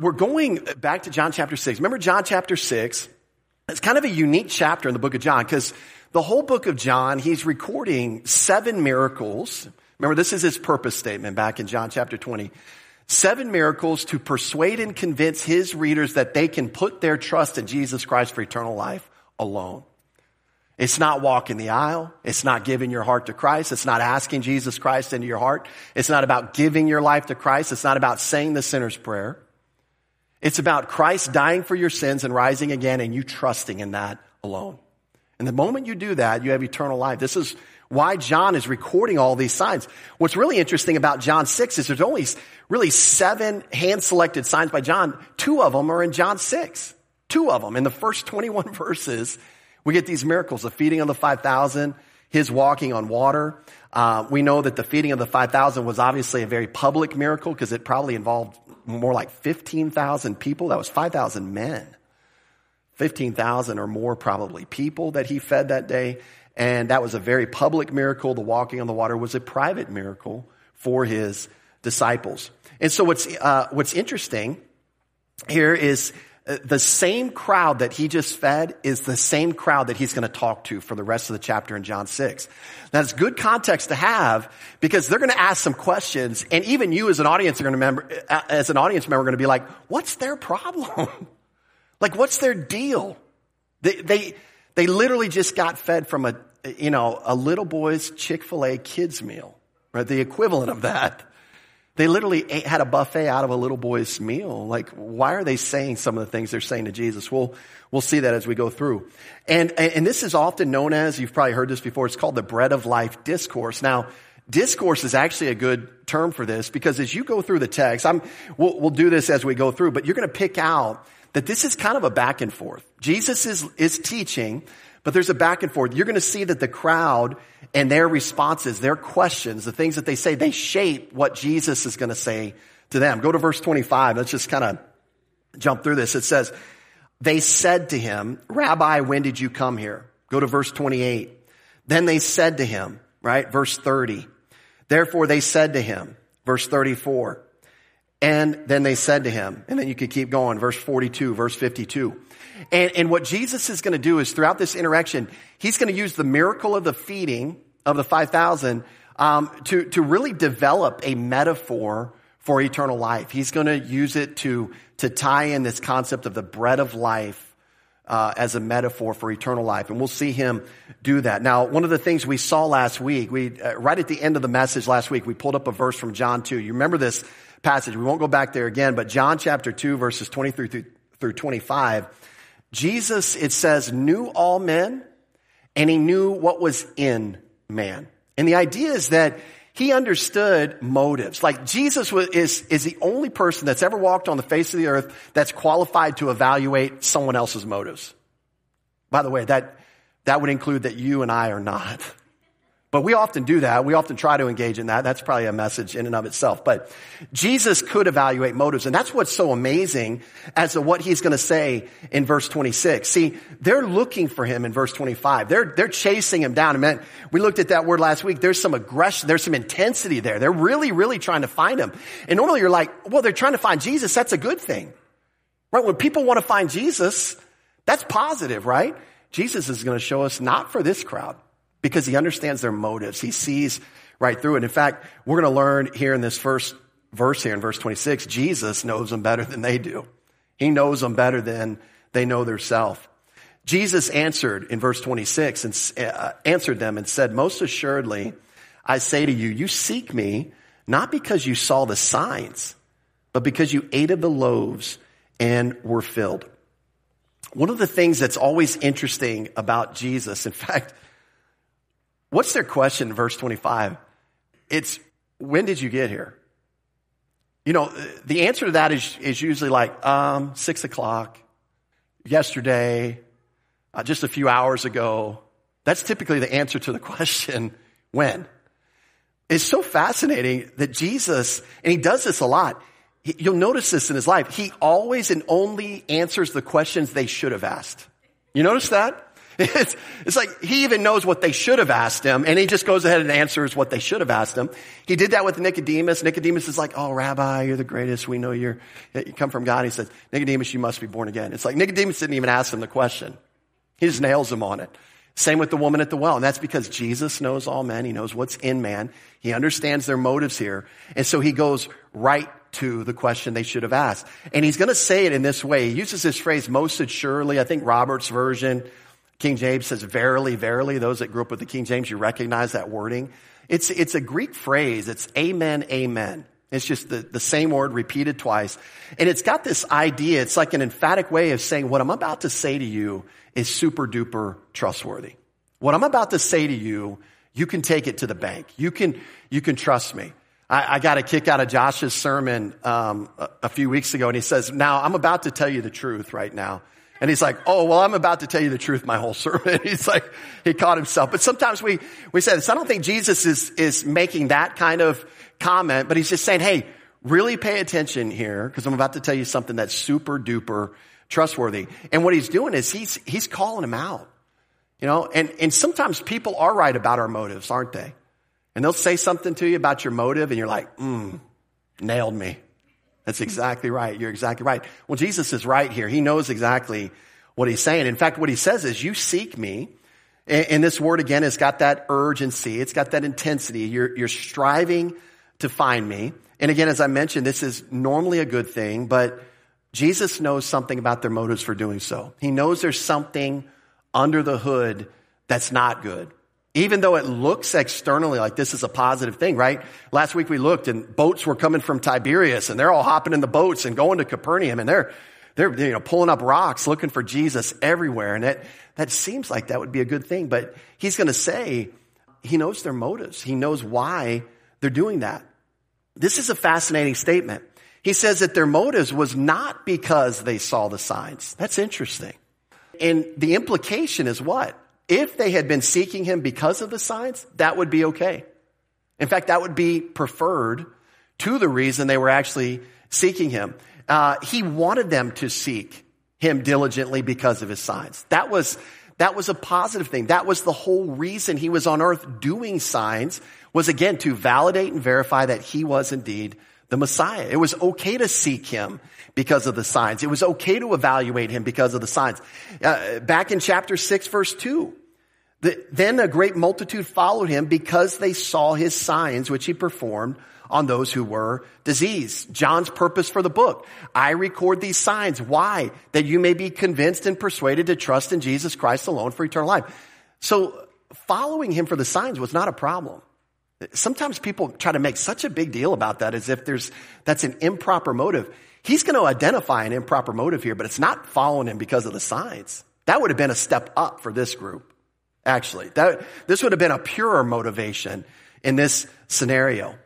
we're going back to John chapter 6. Remember John chapter 6? It's kind of a unique chapter in the book of John because the whole book of John, he's recording seven miracles. Remember, this is his purpose statement back in John chapter 20. Seven miracles to persuade and convince his readers that they can put their trust in Jesus Christ for eternal life alone. It's not walking the aisle. It's not giving your heart to Christ. It's not asking Jesus Christ into your heart. It's not about giving your life to Christ. It's not about saying the sinner's prayer. It's about Christ dying for your sins and rising again and you trusting in that alone. And the moment you do that, you have eternal life. This is why John is recording all these signs. What's really interesting about John 6 is there's only really seven hand selected signs by John. Two of them are in John 6. Two of them in the first 21 verses we get these miracles, the feeding of the 5,000, his walking on water. Uh, we know that the feeding of the 5,000 was obviously a very public miracle because it probably involved more like 15,000 people. That was 5,000 men. 15,000 or more probably people that he fed that day. And that was a very public miracle. The walking on the water was a private miracle for his disciples. And so what's, uh, what's interesting here is the same crowd that he just fed is the same crowd that he's going to talk to for the rest of the chapter in John 6. That's good context to have because they're going to ask some questions and even you as an audience are going to remember, uh, as an audience member are going to be like, what's their problem? like what's their deal? They, they, they literally just got fed from a, you know, a little boy's Chick-fil-A kids meal, right? The equivalent of that. They literally ate, had a buffet out of a little boy's meal. Like, why are they saying some of the things they're saying to Jesus? We'll, we'll see that as we go through. And, and this is often known as, you've probably heard this before, it's called the bread of life discourse. Now, discourse is actually a good term for this because as you go through the text, I'm, we'll, we'll do this as we go through, but you're going to pick out that this is kind of a back and forth. Jesus is, is teaching, but there's a back and forth. You're going to see that the crowd and their responses, their questions, the things that they say, they shape what Jesus is going to say to them. Go to verse 25. Let's just kind of jump through this. It says, they said to him, Rabbi, when did you come here? Go to verse 28. Then they said to him, right? Verse 30. Therefore they said to him, verse 34. And then they said to him, and then you could keep going, verse 42, verse 52. And, and what Jesus is going to do is throughout this interaction, he's going to use the miracle of the feeding of the 5,000 um, to, to really develop a metaphor for eternal life. He's going to use it to, to tie in this concept of the bread of life uh, as a metaphor for eternal life, and we'll see him do that. Now, one of the things we saw last week, we uh, right at the end of the message last week, we pulled up a verse from John two. You remember this passage? We won't go back there again, but John chapter two, verses twenty three through, through twenty five. Jesus, it says, knew all men, and he knew what was in man. And the idea is that he understood motives. Like Jesus was, is, is the only person that's ever walked on the face of the earth that's qualified to evaluate someone else's motives. By the way, that, that would include that you and I are not. But we often do that. We often try to engage in that. That's probably a message in and of itself. But Jesus could evaluate motives. And that's what's so amazing as to what he's going to say in verse 26. See, they're looking for him in verse 25. They're, they're chasing him down. And man, we looked at that word last week. There's some aggression. There's some intensity there. They're really, really trying to find him. And normally you're like, well, they're trying to find Jesus. That's a good thing. Right? When people want to find Jesus, that's positive, right? Jesus is going to show us not for this crowd because he understands their motives. He sees right through it. In fact, we're going to learn here in this first verse here in verse 26, Jesus knows them better than they do. He knows them better than they know their self. Jesus answered in verse 26 and uh, answered them and said, most assuredly, I say to you, you seek me not because you saw the signs, but because you ate of the loaves and were filled. One of the things that's always interesting about Jesus, in fact, What's their question, verse 25? It's, when did you get here? You know, the answer to that is, is usually like, um, six o'clock, yesterday, uh, just a few hours ago. That's typically the answer to the question, when? It's so fascinating that Jesus, and he does this a lot. He, you'll notice this in his life. He always and only answers the questions they should have asked. You notice that? It's, it's like he even knows what they should have asked him and he just goes ahead and answers what they should have asked him. He did that with Nicodemus. Nicodemus is like, oh, Rabbi, you're the greatest. We know you're, you come from God. He says, Nicodemus, you must be born again. It's like Nicodemus didn't even ask him the question. He just nails him on it. Same with the woman at the well. And that's because Jesus knows all men. He knows what's in man. He understands their motives here. And so he goes right to the question they should have asked. And he's going to say it in this way. He uses this phrase, most assuredly. I think Robert's version, King James says, verily, verily. Those that grew up with the King James, you recognize that wording. It's, it's a Greek phrase. It's amen, amen. It's just the, the same word repeated twice. And it's got this idea. It's like an emphatic way of saying what I'm about to say to you is super duper trustworthy. What I'm about to say to you, you can take it to the bank. You can, you can trust me. I, I got a kick out of Josh's sermon um, a, a few weeks ago, and he says, "Now I'm about to tell you the truth right now." And he's like, "Oh, well, I'm about to tell you the truth my whole sermon." he's like, he caught himself. But sometimes we we say this. I don't think Jesus is is making that kind of comment, but he's just saying, "Hey, really pay attention here because I'm about to tell you something that's super duper trustworthy." And what he's doing is he's he's calling him out. You know, and, and sometimes people are right about our motives, aren't they? And they'll say something to you about your motive and you're like, mm, nailed me. That's exactly right. You're exactly right. Well, Jesus is right here. He knows exactly what he's saying. In fact, what he says is, you seek me. And this word again has got that urgency. It's got that intensity. You're, you're striving to find me. And again, as I mentioned, this is normally a good thing, but Jesus knows something about their motives for doing so. He knows there's something under the hood that's not good. Even though it looks externally like this is a positive thing, right? Last week we looked and boats were coming from Tiberias and they're all hopping in the boats and going to Capernaum and they're, they're, you know, pulling up rocks looking for Jesus everywhere. And that, that seems like that would be a good thing. But he's going to say he knows their motives. He knows why they're doing that. This is a fascinating statement. He says that their motives was not because they saw the signs. That's interesting. And the implication is what? If they had been seeking him because of the signs, that would be okay. In fact, that would be preferred to the reason they were actually seeking him. Uh, he wanted them to seek him diligently because of his signs. That was, that was a positive thing. That was the whole reason he was on earth doing signs was again to validate and verify that he was indeed the Messiah. It was okay to seek him because of the signs. It was okay to evaluate him because of the signs. Uh, back in chapter 6 verse 2, the, then a great multitude followed him because they saw his signs, which he performed on those who were diseased. John's purpose for the book. I record these signs. Why? That you may be convinced and persuaded to trust in Jesus Christ alone for eternal life. So following him for the signs was not a problem. Sometimes people try to make such a big deal about that as if there's, that's an improper motive. He's going to identify an improper motive here, but it's not following him because of the signs. That would have been a step up for this group actually. That, this would have been a purer motivation in this scenario.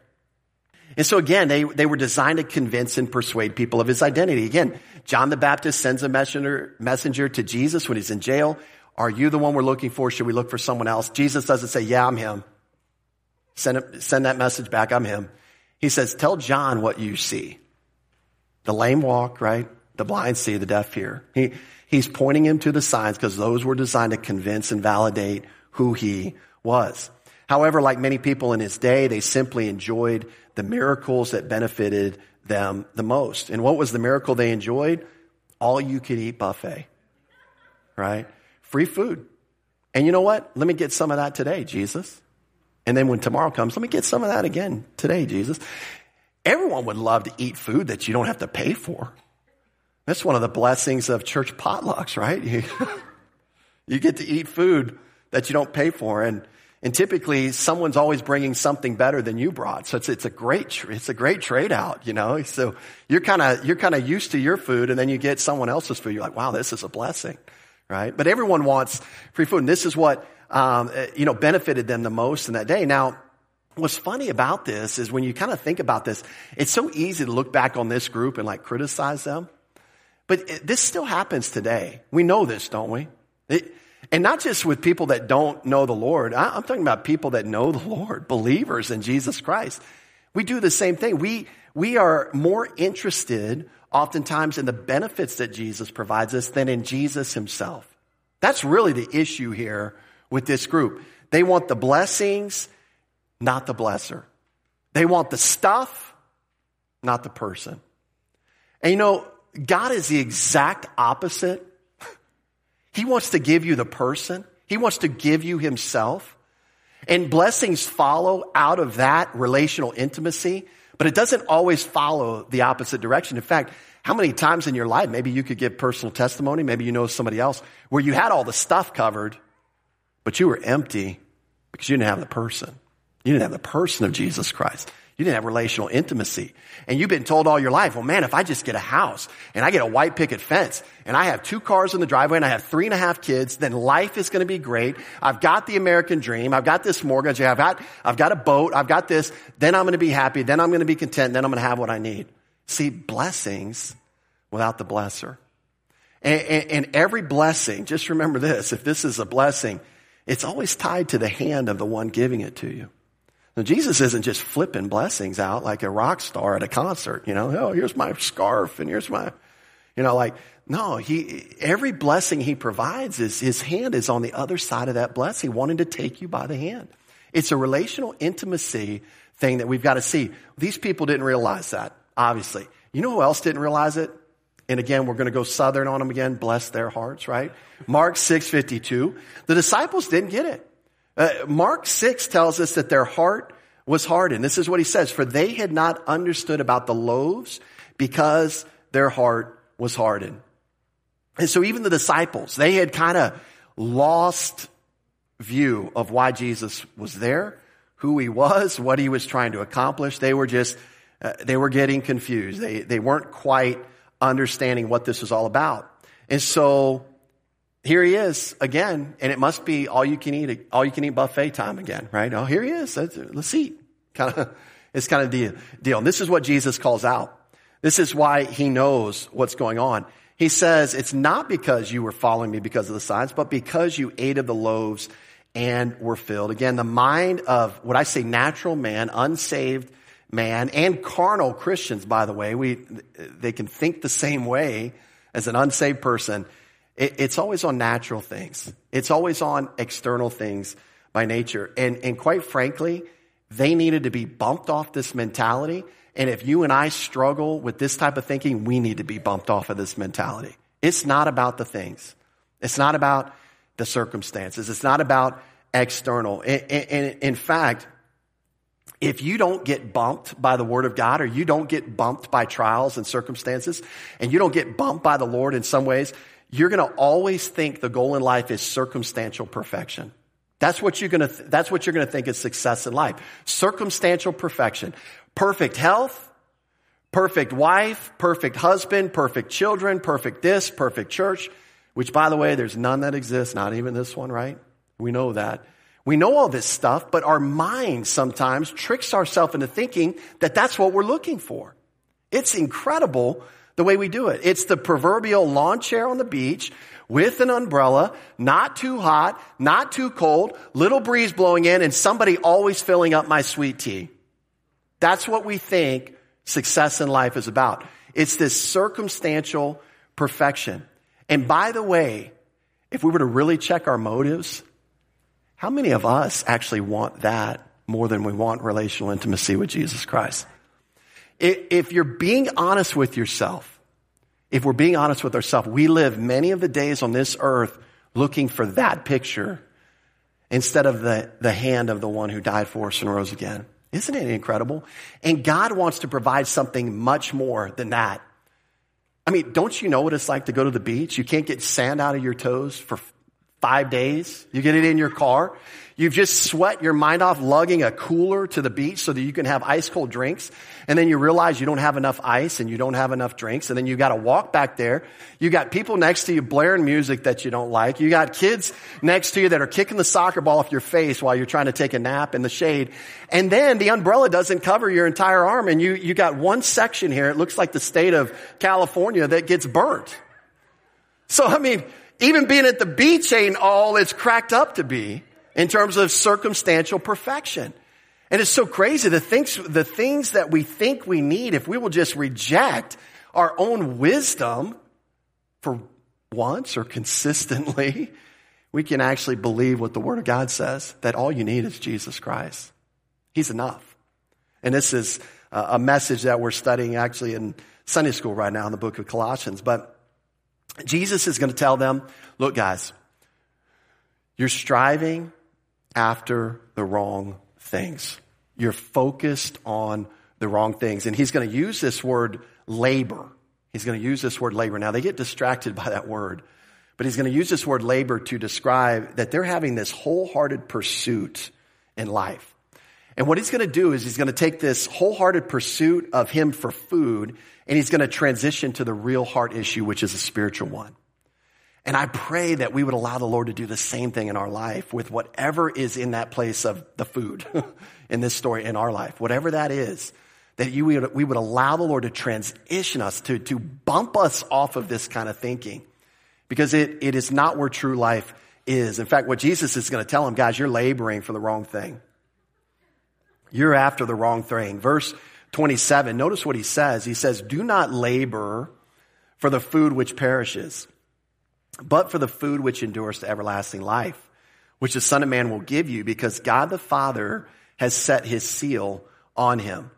And so again, they, they were designed to convince and persuade people of his identity. Again, John the Baptist sends a messenger, messenger to Jesus when he's in jail. Are you the one we're looking for? Should we look for someone else? Jesus doesn't say, yeah, I'm him. Send, send that message back. I'm him. He says, tell John what you see. The lame walk, right? The blind see, the deaf hear. He, He's pointing him to the signs because those were designed to convince and validate who he was. However, like many people in his day, they simply enjoyed the miracles that benefited them the most. And what was the miracle they enjoyed? All you could eat buffet, right? Free food. And you know what? Let me get some of that today, Jesus. And then when tomorrow comes, let me get some of that again today, Jesus. Everyone would love to eat food that you don't have to pay for. That's one of the blessings of church potlucks, right? You, get to eat food that you don't pay for. And, and typically someone's always bringing something better than you brought. So it's, it's a great, it's a great trade out, you know? So you're kind of, you're kind of used to your food and then you get someone else's food. You're like, wow, this is a blessing, right? But everyone wants free food. And this is what, um, you know, benefited them the most in that day. Now, what's funny about this is when you kind of think about this, it's so easy to look back on this group and like criticize them. But it, this still happens today. We know this, don't we? It, and not just with people that don't know the Lord. I, I'm talking about people that know the Lord, believers in Jesus Christ. We do the same thing. We, we are more interested oftentimes in the benefits that Jesus provides us than in Jesus himself. That's really the issue here with this group. They want the blessings, not the blesser. They want the stuff, not the person. And you know, God is the exact opposite. He wants to give you the person. He wants to give you himself. And blessings follow out of that relational intimacy, but it doesn't always follow the opposite direction. In fact, how many times in your life, maybe you could give personal testimony, maybe you know somebody else, where you had all the stuff covered, but you were empty because you didn't have the person. You didn't have the person of Jesus Christ. You didn't have relational intimacy. And you've been told all your life, well, man, if I just get a house and I get a white picket fence and I have two cars in the driveway and I have three and a half kids, then life is going to be great. I've got the American dream. I've got this mortgage. I've got, I've got a boat. I've got this. Then I'm going to be happy. Then I'm going to be content. Then I'm going to have what I need. See, blessings without the blesser. And, and, and every blessing, just remember this, if this is a blessing, it's always tied to the hand of the one giving it to you. Now, Jesus isn't just flipping blessings out like a rock star at a concert, you know, oh, here's my scarf and here's my, you know, like, no, he, every blessing he provides is his hand is on the other side of that blessing, wanting to take you by the hand. It's a relational intimacy thing that we've got to see. These people didn't realize that, obviously. You know who else didn't realize it? And again, we're going to go southern on them again. Bless their hearts, right? Mark 6:52. The disciples didn't get it. Uh, Mark 6 tells us that their heart was hardened. This is what he says, for they had not understood about the loaves because their heart was hardened. And so even the disciples, they had kind of lost view of why Jesus was there, who he was, what he was trying to accomplish. They were just, uh, they were getting confused. They, they weren't quite understanding what this was all about. And so here he is again, and it must be all you can eat, all you can eat buffet time again, right? Oh, here he is. Let's eat. Kind of, it's kind of the deal. And this is what Jesus calls out. This is why he knows what's going on. He says, it's not because you were following me because of the signs, but because you ate of the loaves and were filled. Again, the mind of what I say natural man, unsaved man, and carnal Christians, by the way, we, they can think the same way as an unsaved person it, it's always on natural things. It's always on external things by nature. And, and quite frankly, they needed to be bumped off this mentality. And if you and I struggle with this type of thinking, we need to be bumped off of this mentality. It's not about the things. It's not about the circumstances. It's not about external. And in fact, if you don't get bumped by the word of God or you don't get bumped by trials and circumstances and you don't get bumped by the Lord in some ways, you're going to always think the goal in life is circumstantial perfection. That's what you're going to, th- that's what you're going to think is success in life. Circumstantial perfection. Perfect health, perfect wife, perfect husband, perfect children, perfect this, perfect church, which by the way, there's none that exists, not even this one, right? We know that. We know all this stuff, but our mind sometimes tricks ourselves into thinking that that's what we're looking for. It's incredible the way we do it. It's the proverbial lawn chair on the beach with an umbrella, not too hot, not too cold, little breeze blowing in, and somebody always filling up my sweet tea. That's what we think success in life is about. It's this circumstantial perfection. And by the way, if we were to really check our motives, how many of us actually want that more than we want relational intimacy with Jesus Christ? If you're being honest with yourself, if we're being honest with ourselves, we live many of the days on this earth looking for that picture instead of the, the hand of the one who died for us and rose again. Isn't it incredible? And God wants to provide something much more than that. I mean, don't you know what it's like to go to the beach? You can't get sand out of your toes for five days. You get it in your car. You've just sweat your mind off lugging a cooler to the beach so that you can have ice cold drinks. And then you realize you don't have enough ice and you don't have enough drinks. And then you got to walk back there. You got people next to you blaring music that you don't like. You got kids next to you that are kicking the soccer ball off your face while you're trying to take a nap in the shade. And then the umbrella doesn't cover your entire arm and you, you got one section here. It looks like the state of California that gets burnt. So, I mean, even being at the beach ain't all it's cracked up to be in terms of circumstantial perfection. And it's so crazy. The things, the things that we think we need, if we will just reject our own wisdom for once or consistently, we can actually believe what the Word of God says that all you need is Jesus Christ. He's enough. And this is a message that we're studying actually in Sunday school right now in the book of Colossians. But Jesus is going to tell them, look, guys, you're striving after the wrong things. You're focused on the wrong things. And he's going to use this word labor. He's going to use this word labor. Now, they get distracted by that word. But he's going to use this word labor to describe that they're having this wholehearted pursuit in life. And what he's going to do is he's going to take this wholehearted pursuit of him for food and he's going to transition to the real heart issue, which is a spiritual one. And I pray that we would allow the Lord to do the same thing in our life with whatever is in that place of the food in this story in our life, whatever that is, that you, we would allow the Lord to transition us, to, to bump us off of this kind of thinking because it, it is not where true life is. In fact, what Jesus is going to tell them, guys, you're laboring for the wrong thing. You're after the wrong thing. Verse 27, notice what he says. He says, do not labor for the food which perishes, but for the food which endures to everlasting life, which the Son of Man will give you because God the Father has set his seal on him.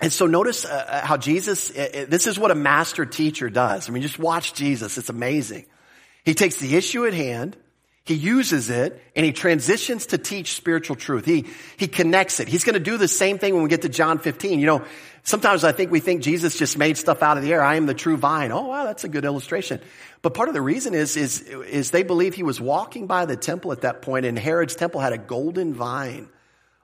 And so notice uh, uh how Jesus, uh, uh, this is what a master teacher does. I mean, just watch Jesus. It's amazing. He takes the issue at hand, he uses it, and he transitions to teach spiritual truth. He, he connects it. He's going to do the same thing when we get to John 15. You know, sometimes I think we think Jesus just made stuff out of the air. I am the true vine. Oh, wow, that's a good illustration. But part of the reason is, is, is they believe he was walking by the temple at that point, and Herod's temple had a golden vine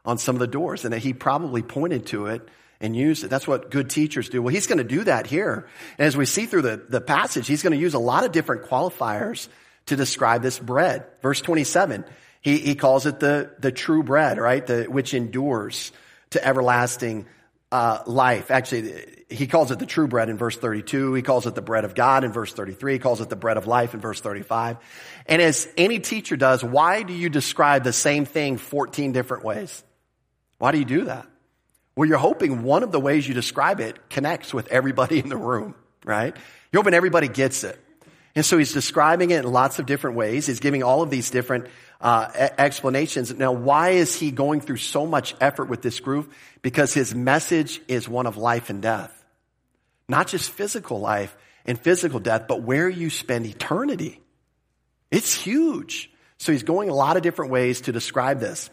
on some of the doors, and that he probably pointed to it and use it. That's what good teachers do. Well, he's going to do that here. And as we see through the, the passage, he's going to use a lot of different qualifiers to describe this bread. Verse 27, he, he calls it the, the true bread, right? The, which endures to everlasting uh, life. Actually, he calls it the true bread in verse 32. He calls it the bread of God in verse 33. He calls it the bread of life in verse 35. And as any teacher does, why do you describe the same thing 14 different ways? Why do you do that? Well, you're hoping one of the ways you describe it connects with everybody in the room, right? You're hoping everybody gets it. And so he's describing it in lots of different ways. He's giving all of these different uh, explanations. Now, why is he going through so much effort with this group? Because his message is one of life and death. Not just physical life and physical death, but where you spend eternity. It's huge. So he's going a lot of different ways to describe this.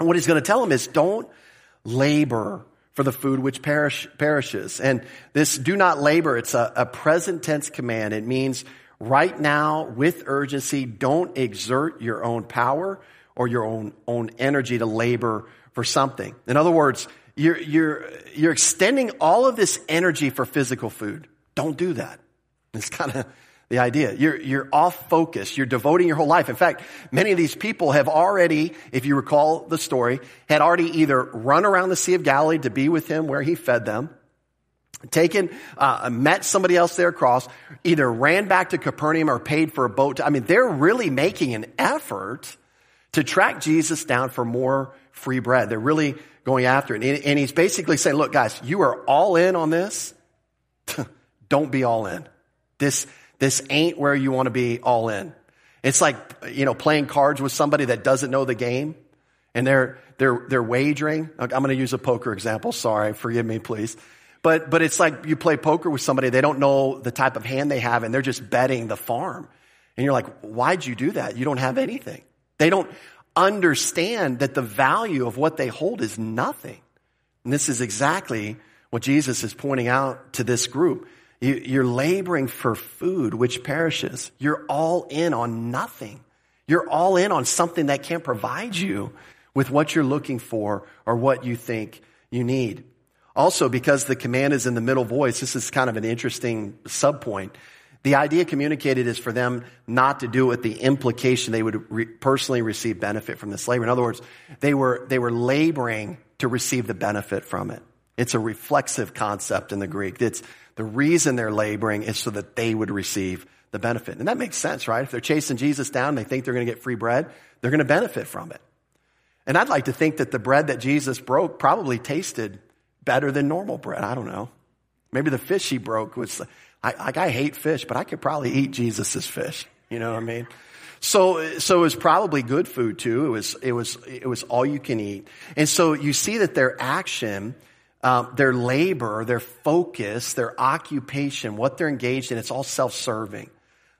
And what he's going to tell them is don't labor for the food which perish, perishes. And this do not labor, it's a, a present tense command. It means right now with urgency, don't exert your own power or your own, own energy to labor for something. In other words, you're, you're, you're extending all of this energy for physical food. Don't do that. It's kind of the idea. You're, you're off focus. You're devoting your whole life. In fact, many of these people have already, if you recall the story, had already either run around the Sea of Galilee to be with him where he fed them, taken, uh, met somebody else there across, either ran back to Capernaum or paid for a boat. To, I mean, they're really making an effort to track Jesus down for more free bread. They're really going after it. And, and he's basically saying, look, guys, you are all in on this. Don't be all in. This, this ain't where you want to be all in. It's like, you know, playing cards with somebody that doesn't know the game and they're, they're, they're wagering. I'm going to use a poker example. Sorry. Forgive me, please. But, but it's like you play poker with somebody, they don't know the type of hand they have and they're just betting the farm. And you're like, why'd you do that? You don't have anything. They don't understand that the value of what they hold is nothing. And this is exactly what Jesus is pointing out to this group. You're laboring for food which perishes. You're all in on nothing. You're all in on something that can't provide you with what you're looking for or what you think you need. Also, because the command is in the middle voice, this is kind of an interesting subpoint. The idea communicated is for them not to do it with the implication they would re- personally receive benefit from this labor. In other words, they were, they were laboring to receive the benefit from it. It's a reflexive concept in the Greek. It's the reason they're laboring is so that they would receive the benefit. And that makes sense, right? If they're chasing Jesus down, and they think they're going to get free bread, they're going to benefit from it. And I'd like to think that the bread that Jesus broke probably tasted better than normal bread. I don't know. Maybe the fish he broke was, I, like, I hate fish, but I could probably eat Jesus's fish. You know what I mean? So, so it was probably good food too. It was, it was, it was all you can eat. And so you see that their action, um, their labor, their focus, their occupation, what they're engaged in, it's all self-serving.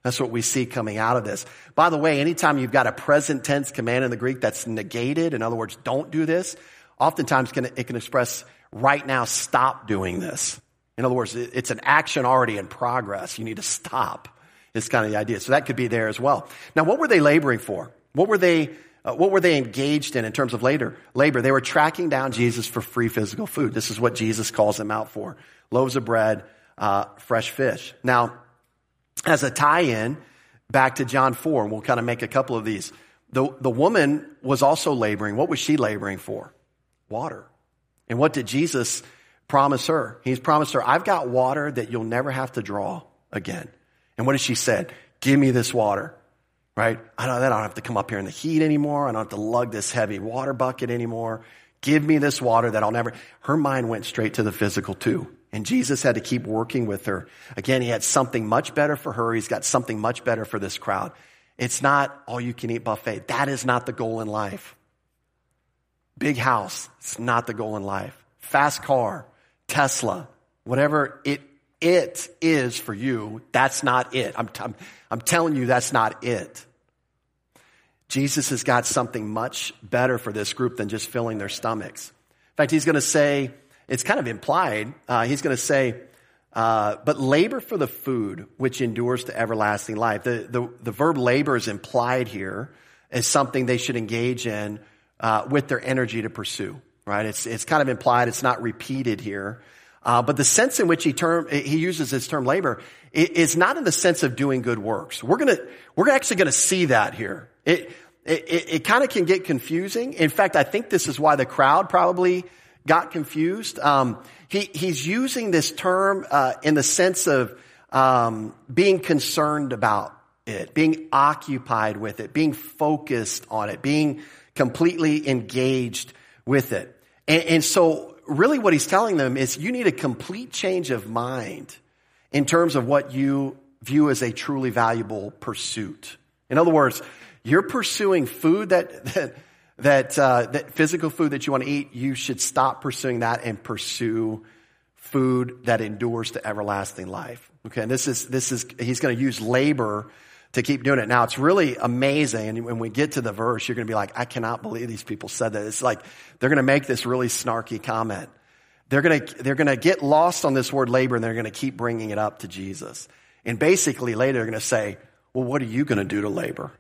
That's what we see coming out of this. By the way, anytime you've got a present tense command in the Greek that's negated, in other words, don't do this, oftentimes it can express right now, stop doing this. In other words, it's an action already in progress. You need to stop. It's kind of the idea. So that could be there as well. Now, what were they laboring for? What were they, uh, what were they engaged in in terms of labor? Labor. They were tracking down Jesus for free physical food. This is what Jesus calls them out for. Loaves of bread, uh, fresh fish. Now, as a tie-in back to John 4, and we'll kind of make a couple of these. The, the woman was also laboring. What was she laboring for? Water. And what did Jesus promise her? He's promised her, I've got water that you'll never have to draw again. And what did she said? Give me this water. Right? I don't, I don't have to come up here in the heat anymore. I don't have to lug this heavy water bucket anymore. Give me this water that I'll never. Her mind went straight to the physical too. And Jesus had to keep working with her. Again, he had something much better for her. He's got something much better for this crowd. It's not all you can eat buffet. That is not the goal in life. Big house. It's not the goal in life. Fast car, Tesla, whatever it, it is for you, that's not it. I'm, I'm, I'm telling you that's not it. Jesus has got something much better for this group than just filling their stomachs. In fact, he's going to say, it's kind of implied, uh, he's going to say, uh, but labor for the food which endures to everlasting life. The, the, the verb labor is implied here as something they should engage in uh, with their energy to pursue, right? It's, it's kind of implied. It's not repeated here. Uh, but the sense in which he term, he uses this term labor is not in the sense of doing good works. We're gonna, we're actually gonna see that here. It, it, it kind of can get confusing. In fact, I think this is why the crowd probably got confused. Um, he, he's using this term uh, in the sense of um, being concerned about it, being occupied with it, being focused on it, being completely engaged with it. And, and so really what he's telling them is you need a complete change of mind in terms of what you view as a truly valuable pursuit. In other words, you're pursuing food that, that, that, uh, that physical food that you want to eat, you should stop pursuing that and pursue food that endures to everlasting life. Okay. And this is, this is, he's going to use labor to keep doing it. Now it's really amazing. And when we get to the verse, you're going to be like, I cannot believe these people said that. It's like they're going to make this really snarky comment. They're going to, they're going to get lost on this word labor and they're going to keep bringing it up to Jesus. And basically later they're going to say, well, what are you going to do to labor?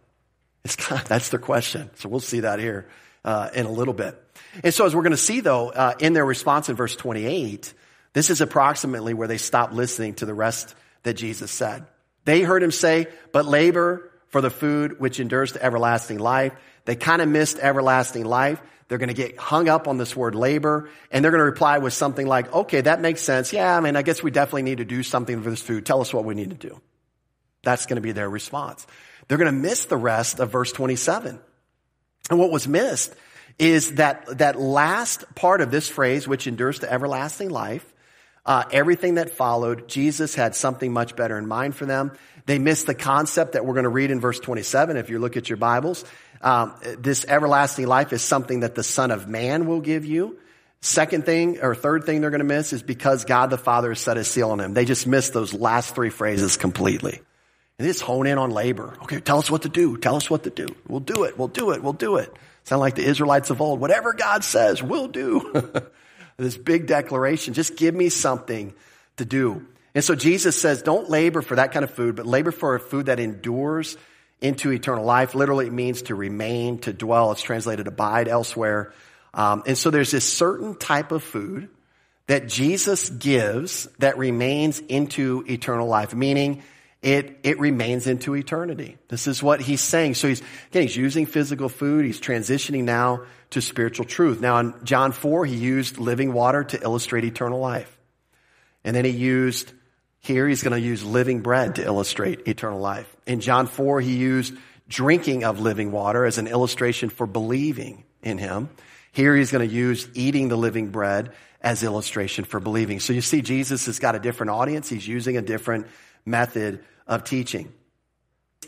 It's kind of, that's their question. So we'll see that here, uh, in a little bit. And so as we're going to see though, uh, in their response in verse 28, this is approximately where they stop listening to the rest that Jesus said. They heard him say, but labor for the food which endures to everlasting life. They kind of missed everlasting life. They're going to get hung up on this word labor and they're going to reply with something like, okay, that makes sense. Yeah, I mean, I guess we definitely need to do something for this food. Tell us what we need to do. That's going to be their response. They're going to miss the rest of verse 27. And what was missed is that, that last part of this phrase, which endures to everlasting life, uh, everything that followed, Jesus had something much better in mind for them. They missed the concept that we're going to read in verse 27 if you look at your Bibles. Um, this everlasting life is something that the Son of Man will give you. Second thing or third thing they're going to miss is because God the Father has set a seal on him. They just missed those last three phrases completely. And just hone in on labor. Okay, tell us what to do. Tell us what to do. We'll do it. We'll do it. We'll do it. Sound like the Israelites of old. Whatever God says, we'll do. this big declaration. Just give me something to do. And so Jesus says, don't labor for that kind of food, but labor for a food that endures into eternal life. Literally, it means to remain, to dwell. It's translated abide elsewhere. Um, and so there's this certain type of food that Jesus gives that remains into eternal life, meaning it, it remains into eternity. This is what he's saying. So he's, again, he's using physical food. He's transitioning now to spiritual truth. Now in John 4, he used living water to illustrate eternal life. And then he used, here he's going to use living bread to illustrate eternal life. In John 4, he used drinking of living water as an illustration for believing in him. Here he's going to use eating the living bread as illustration for believing. So you see, Jesus has got a different audience. He's using a different method of teaching.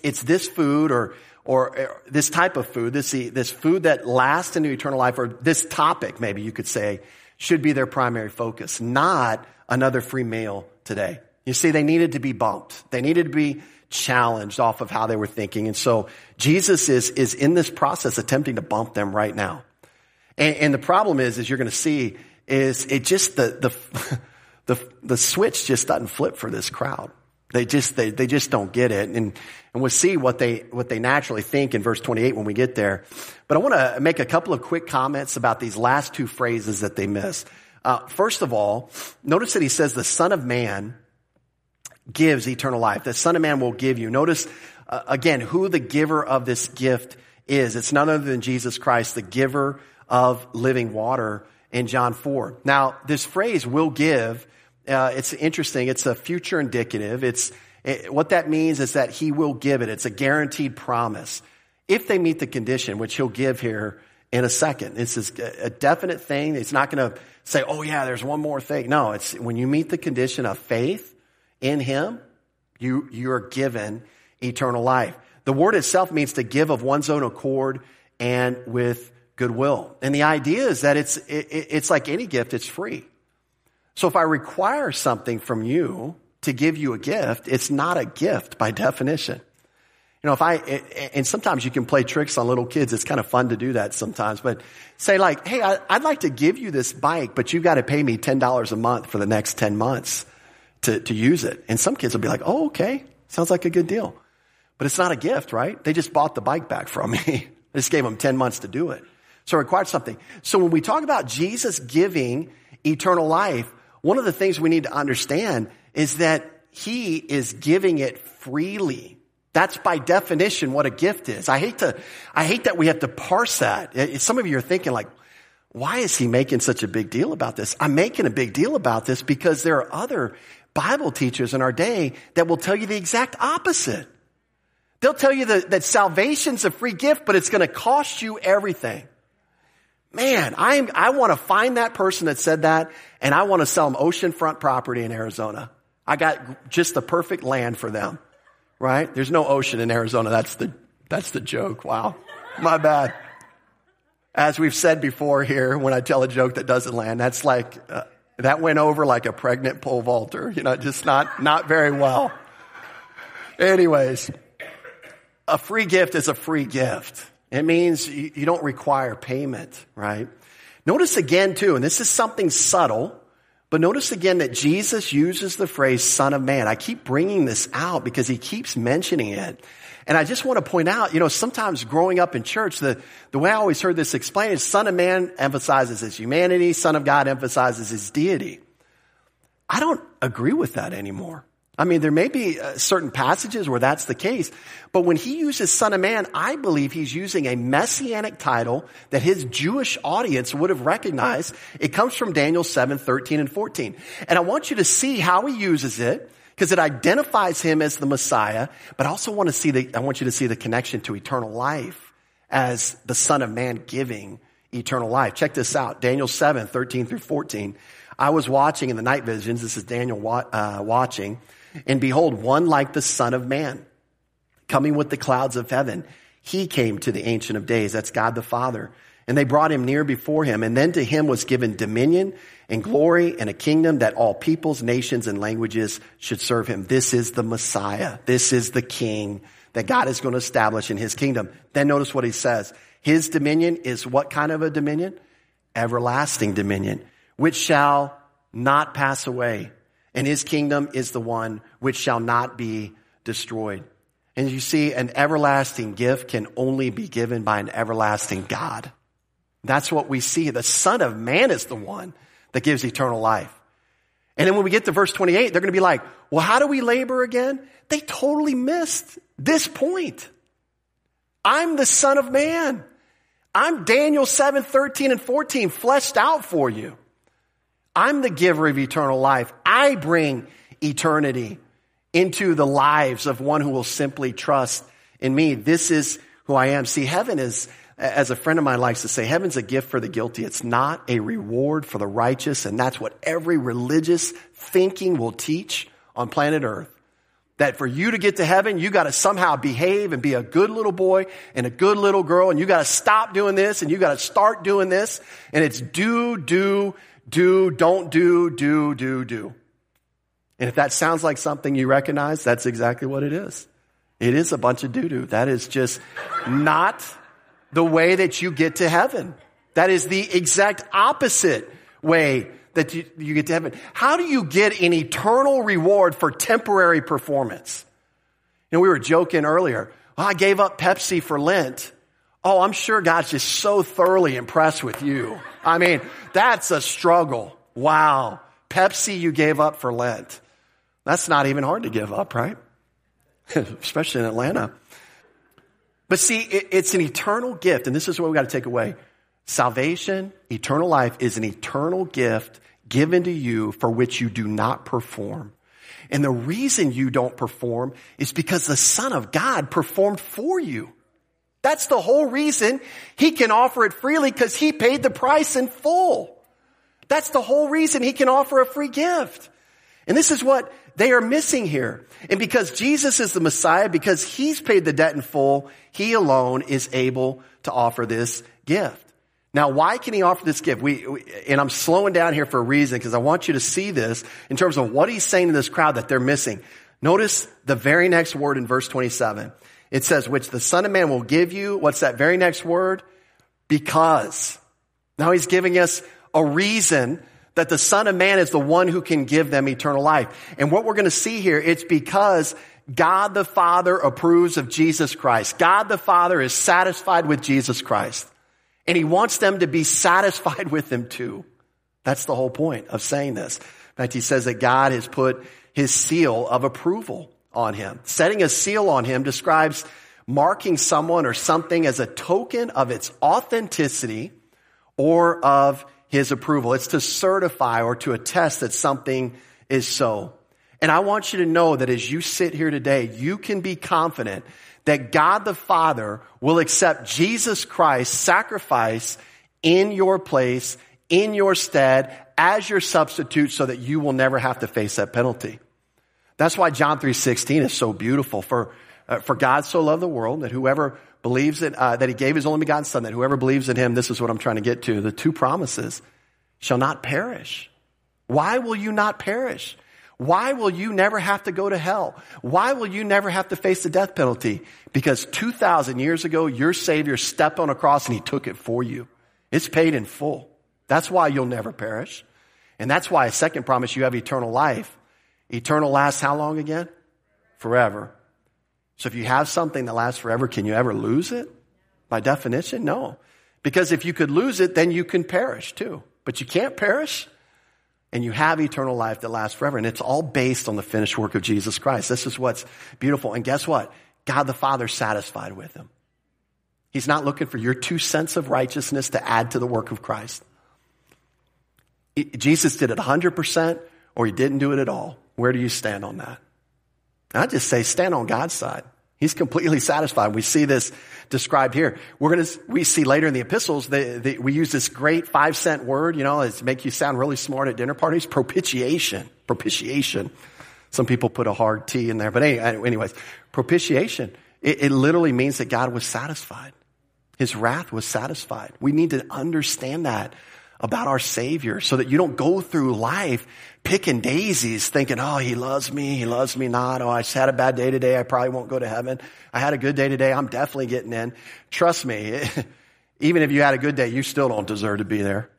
it's this food or, or this type of food, this, this food that lasts into eternal life, or this topic, maybe you could say, should be their primary focus, not another free meal today. You see, they needed to be bumped. They needed to be challenged off of how they were thinking. And so Jesus is, is in this process attempting to bump them right now. And, and the problem is, as you're going to see, is it just the, the, the, the switch just doesn't flip for this crowd. They just, they, they just don't get it. And, and we'll see what they, what they naturally think in verse 28 when we get there. But I want to make a couple of quick comments about these last two phrases that they miss. Uh, first of all, notice that he says the son of man gives eternal life. The son of man will give you. Notice uh, again who the giver of this gift is. It's none other than Jesus Christ, the giver of living water in John 4. Now, this phrase will give, uh, it's interesting. It's a future indicative. It's, it, what that means is that he will give it. It's a guaranteed promise. If they meet the condition, which he'll give here in a second. This is a definite thing. It's not going to say, oh yeah, there's one more thing. No, it's when you meet the condition of faith in him, you, you're given eternal life. The word itself means to give of one's own accord and with goodwill. And the idea is that it's, it, it's like any gift, it's free. So if I require something from you to give you a gift, it's not a gift by definition. You know, if I, and sometimes you can play tricks on little kids. It's kind of fun to do that sometimes, but say like, Hey, I'd like to give you this bike, but you've got to pay me $10 a month for the next 10 months to, to use it. And some kids will be like, Oh, okay. Sounds like a good deal. But it's not a gift, right? They just bought the bike back from me. I just gave them 10 months to do it. So it required something. So when we talk about Jesus giving eternal life, one of the things we need to understand is that he is giving it freely. That's by definition what a gift is. I hate to, I hate that we have to parse that. Some of you are thinking like, why is he making such a big deal about this? I'm making a big deal about this because there are other Bible teachers in our day that will tell you the exact opposite. They'll tell you that, that salvation's a free gift, but it's going to cost you everything. Man, I, I want to find that person that said that and I want to sell them oceanfront property in Arizona. I got just the perfect land for them, right? There's no ocean in Arizona. That's the, that's the joke. Wow. My bad. As we've said before here, when I tell a joke that doesn't land, that's like, uh, that went over like a pregnant pole vaulter, you know, just not, not very well. Anyways, a free gift is a free gift. It means you don't require payment, right? Notice again too, and this is something subtle, but notice again that Jesus uses the phrase son of man. I keep bringing this out because he keeps mentioning it. And I just want to point out, you know, sometimes growing up in church, the, the way I always heard this explained is son of man emphasizes his humanity, son of God emphasizes his deity. I don't agree with that anymore. I mean, there may be uh, certain passages where that's the case, but when he uses son of man, I believe he's using a messianic title that his Jewish audience would have recognized. It comes from Daniel 7, 13 and 14. And I want you to see how he uses it because it identifies him as the Messiah, but I also want to see the, I want you to see the connection to eternal life as the son of man giving eternal life. Check this out. Daniel 7, 13 through 14. I was watching in the night visions. This is Daniel uh, watching and behold, one like the son of man coming with the clouds of heaven. He came to the ancient of days. That's God the Father. And they brought him near before him. And then to him was given dominion and glory and a kingdom that all peoples, nations, and languages should serve him. This is the Messiah. This is the king that God is going to establish in his kingdom. Then notice what he says. His dominion is what kind of a dominion? Everlasting dominion, which shall not pass away and his kingdom is the one which shall not be destroyed. And you see, an everlasting gift can only be given by an everlasting God. That's what we see. The Son of Man is the one that gives eternal life. And then when we get to verse 28, they're going to be like, well, how do we labor again? They totally missed this point. I'm the Son of Man. I'm Daniel 7, 13 and 14 fleshed out for you. I'm the giver of eternal life. I bring eternity into the lives of one who will simply trust in me. This is who I am. See, heaven is, as a friend of mine likes to say, heaven's a gift for the guilty. It's not a reward for the righteous. And that's what every religious thinking will teach on planet earth. That for you to get to heaven, you got to somehow behave and be a good little boy and a good little girl, and you got to stop doing this and you got to start doing this. And it's do, do, do, don't do, do, do, do. And if that sounds like something you recognize, that's exactly what it is. It is a bunch of doo doo. That is just not the way that you get to heaven. That is the exact opposite way that you, you get to heaven. How do you get an eternal reward for temporary performance? You know, we were joking earlier. Oh, I gave up Pepsi for Lent. Oh, I'm sure God's just so thoroughly impressed with you. I mean, that's a struggle. Wow. Pepsi you gave up for Lent. That's not even hard to give up, right? Especially in Atlanta. But see, it, it's an eternal gift, and this is what we got to take away. Salvation, eternal life is an eternal gift given to you for which you do not perform. And the reason you don't perform is because the Son of God performed for you. That's the whole reason he can offer it freely because he paid the price in full. That's the whole reason he can offer a free gift. And this is what they are missing here. And because Jesus is the Messiah, because he's paid the debt in full, he alone is able to offer this gift. Now, why can he offer this gift? We, we and I'm slowing down here for a reason because I want you to see this in terms of what he's saying to this crowd that they're missing. Notice the very next word in verse 27. It says, which the son of man will give you. What's that very next word? Because. Now he's giving us a reason that the son of man is the one who can give them eternal life. And what we're going to see here, it's because God the Father approves of Jesus Christ. God the Father is satisfied with Jesus Christ. And he wants them to be satisfied with him too. That's the whole point of saying this. In fact, he says that God has put his seal of approval on him. Setting a seal on him describes marking someone or something as a token of its authenticity or of his approval. It's to certify or to attest that something is so. And I want you to know that as you sit here today, you can be confident that God the Father will accept Jesus Christ's sacrifice in your place, in your stead, as your substitute so that you will never have to face that penalty. That's why John 3.16 is so beautiful. For, uh, for God so loved the world that whoever believes that, uh, that he gave his only begotten son, that whoever believes in him, this is what I'm trying to get to, the two promises, shall not perish. Why will you not perish? Why will you never have to go to hell? Why will you never have to face the death penalty? Because 2,000 years ago, your Savior stepped on a cross and He took it for you. It's paid in full. That's why you'll never perish. And that's why a second promise, you have eternal life. Eternal lasts how long again? Forever. So if you have something that lasts forever, can you ever lose it? By definition, no. Because if you could lose it, then you can perish too. But you can't perish and you have eternal life that lasts forever. And it's all based on the finished work of Jesus Christ. This is what's beautiful. And guess what? God the Father's satisfied with him. He's not looking for your two cents of righteousness to add to the work of Christ. Jesus did it 100% or he didn't do it at all. Where do you stand on that? I just say stand on God's side. He's completely satisfied. We see this described here. We're going to, we see later in the epistles, they, we use this great five cent word, you know, it's make you sound really smart at dinner parties. Propitiation. Propitiation. Some people put a hard T in there, but anyways, propitiation. It, it literally means that God was satisfied. His wrath was satisfied. We need to understand that about our Savior so that you don't go through life picking daisies thinking, oh, he loves me, he loves me not. Oh, I just had a bad day today. I probably won't go to heaven. I had a good day today. I'm definitely getting in. Trust me, even if you had a good day, you still don't deserve to be there.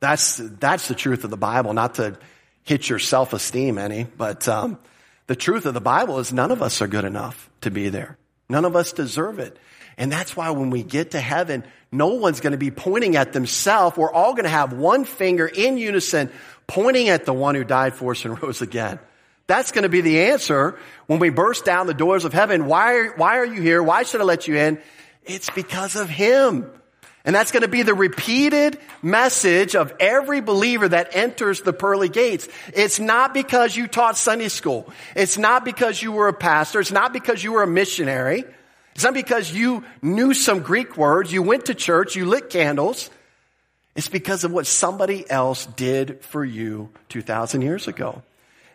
That's, that's the truth of the Bible, not to hit your self-esteem any, but, um, the truth of the Bible is none of us are good enough to be there. None of us deserve it. And that's why when we get to heaven, no one's going to be pointing at themselves. We're all going to have one finger in unison pointing at the one who died for us and rose again. That's going to be the answer when we burst down the doors of heaven. Why, why are you here? Why should I let you in? It's because of Him. And that's going to be the repeated message of every believer that enters the pearly gates. It's not because you taught Sunday school. It's not because you were a pastor. It's not because you were a missionary. It's not because you knew some Greek words, you went to church, you lit candles. It's because of what somebody else did for you 2,000 years ago.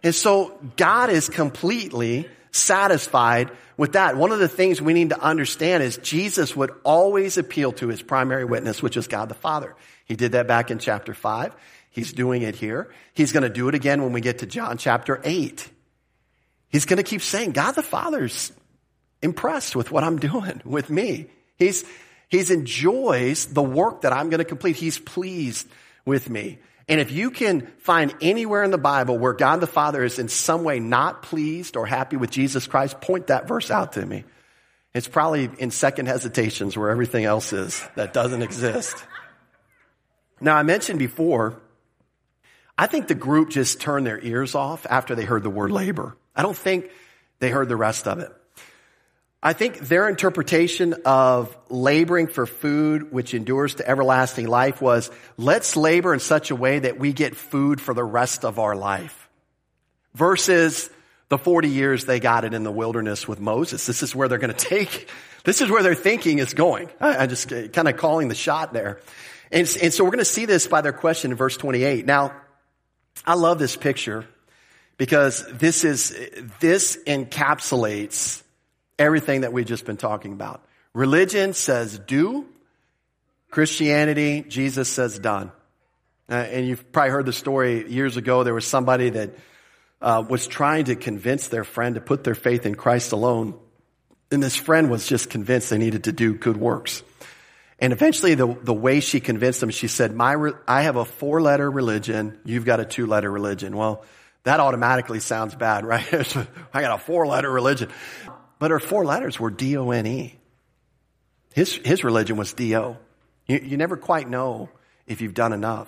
And so God is completely satisfied with that. One of the things we need to understand is Jesus would always appeal to his primary witness, which is God the Father. He did that back in chapter 5. He's doing it here. He's going to do it again when we get to John chapter 8. He's going to keep saying, God the Father's impressed with what I'm doing with me. He's, he's enjoys the work that I'm going to complete. He's pleased with me. And if you can find anywhere in the Bible where God the Father is in some way not pleased or happy with Jesus Christ, point that verse out to me. It's probably in second hesitations where everything else is that doesn't exist. Now, I mentioned before, I think the group just turned their ears off after they heard the word labor. I don't think they heard the rest of it. I think their interpretation of laboring for food which endures to everlasting life was let's labor in such a way that we get food for the rest of our life. Versus the 40 years they got it in the wilderness with Moses. This is where they're going to take, this is where their thinking is going. I, I just uh, kind of calling the shot there. And, and so we're going to see this by their question in verse 28. Now, I love this picture because this is, this encapsulates everything that we've just been talking about. Religion says do. Christianity, Jesus says done. Uh, and you've probably heard the story years ago. There was somebody that uh, was trying to convince their friend to put their faith in Christ alone. And this friend was just convinced they needed to do good works. And eventually the, the way she convinced him, she said, my, re- I have a four letter religion. You've got a two letter religion. Well, that automatically sounds bad, right? I got a four letter religion. But her four letters were D-O-N-E. His, his religion was D-O. You, you never quite know if you've done enough.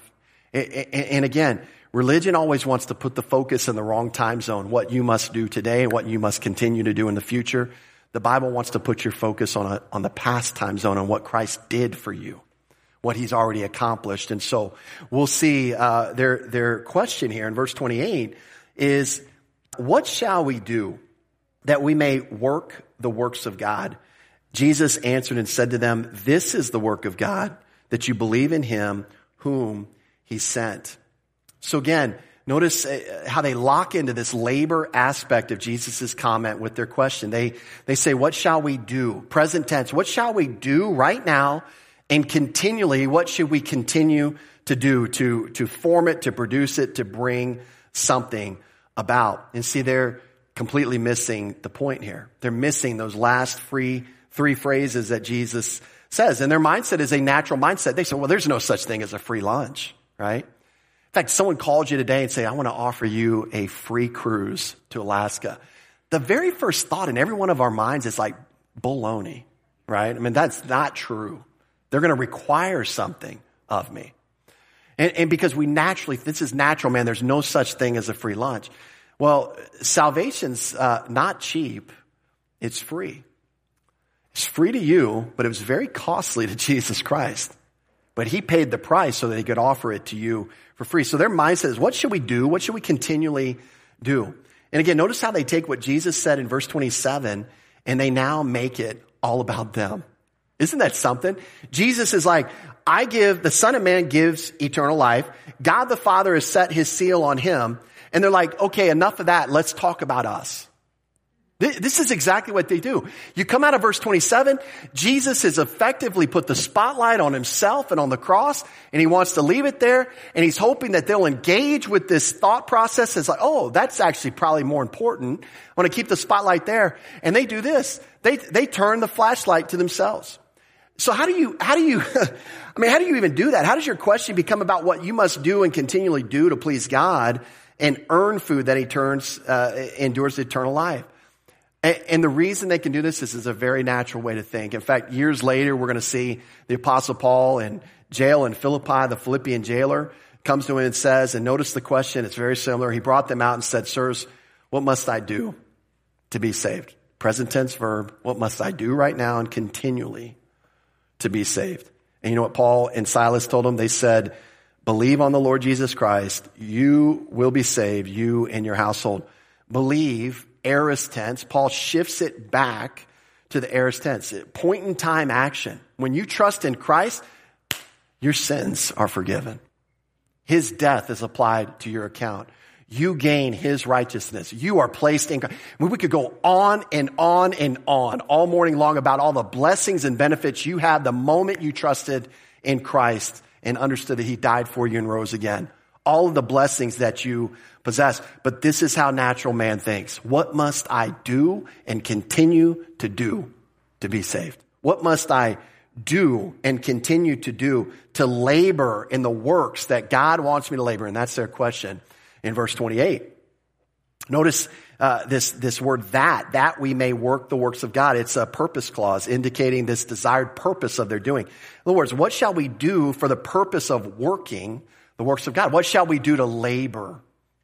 And, and again, religion always wants to put the focus in the wrong time zone, what you must do today and what you must continue to do in the future. The Bible wants to put your focus on, a, on the past time zone, on what Christ did for you, what he's already accomplished. And so we'll see uh, their, their question here in verse 28 is, what shall we do that we may work the works of God. Jesus answered and said to them, This is the work of God, that you believe in him whom he sent. So again, notice uh, how they lock into this labor aspect of Jesus' comment with their question. They, they say, What shall we do? Present tense. What shall we do right now and continually? What should we continue to do to, to form it, to produce it, to bring something about? And see, they're, completely missing the point here. They're missing those last three, three phrases that Jesus says. And their mindset is a natural mindset. They say, well, there's no such thing as a free lunch, right? In fact, someone called you today and say, I want to offer you a free cruise to Alaska. The very first thought in every one of our minds is like, baloney, right? I mean, that's not true. They're going to require something of me. And, and because we naturally, this is natural, man, there's no such thing as a free lunch. Well, salvation's uh, not cheap. It's free. It's free to you, but it was very costly to Jesus Christ. But he paid the price so that he could offer it to you for free. So their mindset is, what should we do? What should we continually do? And again, notice how they take what Jesus said in verse 27 and they now make it all about them. Isn't that something? Jesus is like, I give, the Son of Man gives eternal life. God the Father has set his seal on him. And they're like, okay, enough of that. Let's talk about us. This is exactly what they do. You come out of verse 27, Jesus has effectively put the spotlight on himself and on the cross, and he wants to leave it there, and he's hoping that they'll engage with this thought process as like, oh, that's actually probably more important. I want to keep the spotlight there. And they do this. They, they turn the flashlight to themselves. So how do you, how do you, I mean, how do you even do that? How does your question become about what you must do and continually do to please God? And earn food that he turns, uh, endures eternal life. And, and, the reason they can do this is, is a very natural way to think. In fact, years later, we're going to see the apostle Paul in jail in Philippi, the Philippian jailer comes to him and says, and notice the question, it's very similar. He brought them out and said, sirs, what must I do to be saved? Present tense verb. What must I do right now and continually to be saved? And you know what Paul and Silas told him? They said, Believe on the Lord Jesus Christ. You will be saved, you and your household. Believe, aorist tense. Paul shifts it back to the aorist tense. Point in time action. When you trust in Christ, your sins are forgiven. His death is applied to your account. you gain his righteousness. You are placed in, we could go on and on and on all morning long about all the blessings and benefits you have the moment you trusted in Christ and understood that he died for you and rose again. All of the blessings that you possess. But this is how natural man thinks. What must I do and continue to do to be saved? What must I do and continue to do to labor in the works that God wants me to labor? And that's their question in verse 28. Notice uh, this this word that that we may work the works of God. It's a purpose clause indicating this desired purpose of their doing. In other words, what shall we do for the purpose of working the works of God? What shall we do to labor?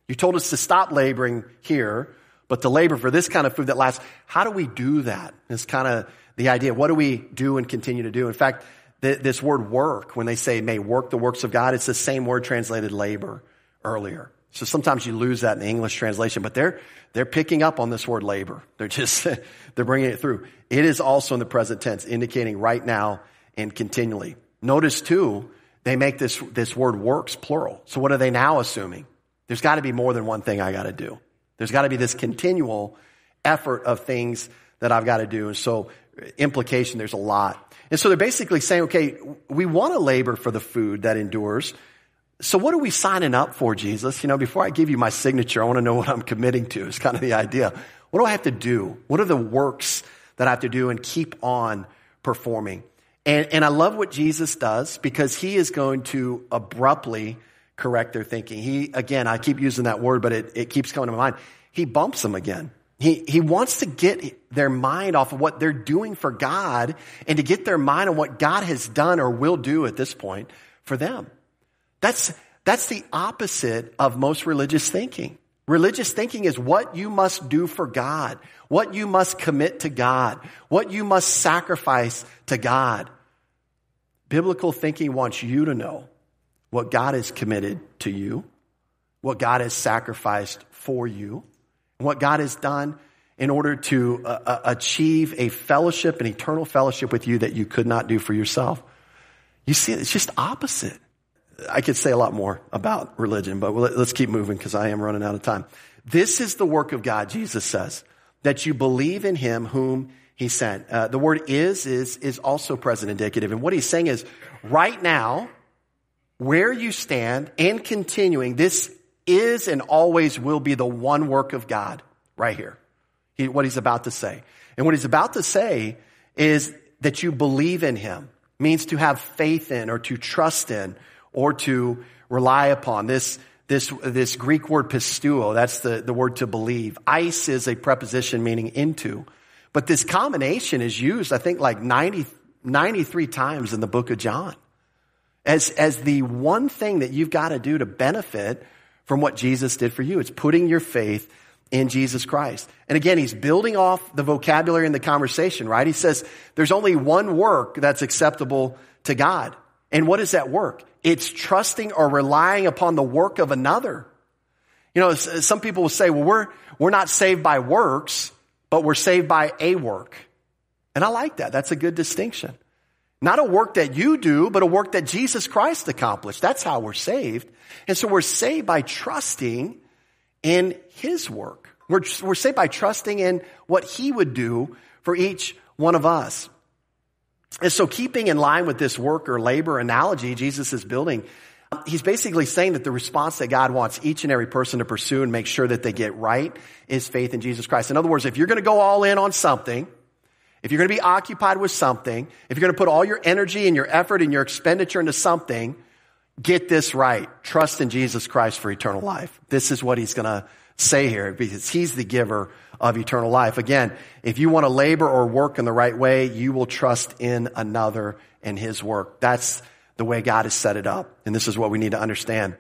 You told us to stop laboring here, but to labor for this kind of food that lasts. How do we do that? It's kind of the idea. What do we do and continue to do? In fact, this word work, when they say may work the works of God, it's the same word translated labor earlier. So sometimes you lose that in the English translation, but they're, they're picking up on this word labor. They're just, they're bringing it through. It is also in the present tense, indicating right now and continually. Notice too, they make this, this word works plural. So what are they now assuming? There's got to be more than one thing I got to do. There's got to be this continual effort of things that I've got to do. And so uh, implication, there's a lot. And so they're basically saying, okay, we want to labor for the food that endures, so what are we signing up for, Jesus? You know, before I give you my signature, I want to know what I'm committing to. It's kind of the idea. What do I have to do? What are the works that I have to do and keep on performing? And, and I love what Jesus does because he is going to abruptly correct their thinking. He, again, I keep using that word, but it, it keeps coming to my mind. He bumps them again. He, he wants to get their mind off of what they're doing for God and to get their mind on what God has done or will do at this point for them. That's, that's the opposite of most religious thinking. Religious thinking is what you must do for God, what you must commit to God, what you must sacrifice to God. Biblical thinking wants you to know what God has committed to you, what God has sacrificed for you, what God has done in order to uh, uh achieve a fellowship, an eternal fellowship with you that you could not do for yourself. You see, it's just opposite. I could say a lot more about religion, but let's keep moving because I am running out of time. This is the work of God, Jesus says, that you believe in him whom he sent. Uh, the word is, is, is also present indicative. And what he's saying is, right now, where you stand and continuing, this is and always will be the one work of God right here. He, what he's about to say. And what he's about to say is that you believe in him means to have faith in or to trust in or to rely upon. This, this, this Greek word pisteuo, that's the, the word to believe. Eis is a preposition meaning into. But this combination is used, I think, like 90, 93 times in the book of John as, as the one thing that you've got to do to benefit from what Jesus did for you. It's putting your faith in Jesus Christ. And again, he's building off the vocabulary in the conversation, right? He says there's only one work that's acceptable to God. And what is that work? It's trusting or relying upon the work of another. You know, some people will say, well, we're, we're not saved by works, but we're saved by a work. And I like that. That's a good distinction. Not a work that you do, but a work that Jesus Christ accomplished. That's how we're saved. And so we're saved by trusting in His work. We're, we're saved by trusting in what He would do for each one of us. And so keeping in line with this work or labor analogy Jesus is building, he's basically saying that the response that God wants each and every person to pursue and make sure that they get right is faith in Jesus Christ. In other words, if you're going to go all in on something, if you're going to be occupied with something, if you're going to put all your energy and your effort and your expenditure into something, get this right. Trust in Jesus Christ for eternal life. This is what he's going to say here because he's the giver of eternal life. Again, if you want to labor or work in the right way, you will trust in another and his work. That's the way God has set it up. And this is what we need to understand.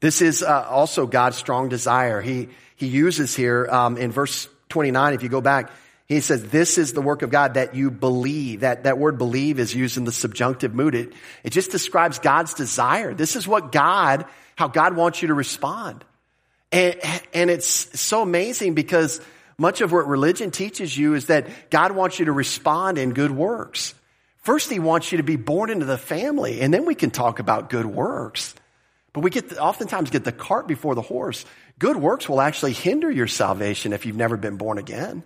This is uh, also God's strong desire. He, he uses here um, in verse 29, if you go back, he says, this is the work of God that you believe. That, that word believe is used in the subjunctive mood. It, it just describes God's desire. This is what God, how God wants you to respond. And, and it's so amazing because much of what religion teaches you is that God wants you to respond in good works. First, He wants you to be born into the family, and then we can talk about good works. But we get, oftentimes get the cart before the horse. Good works will actually hinder your salvation if you've never been born again.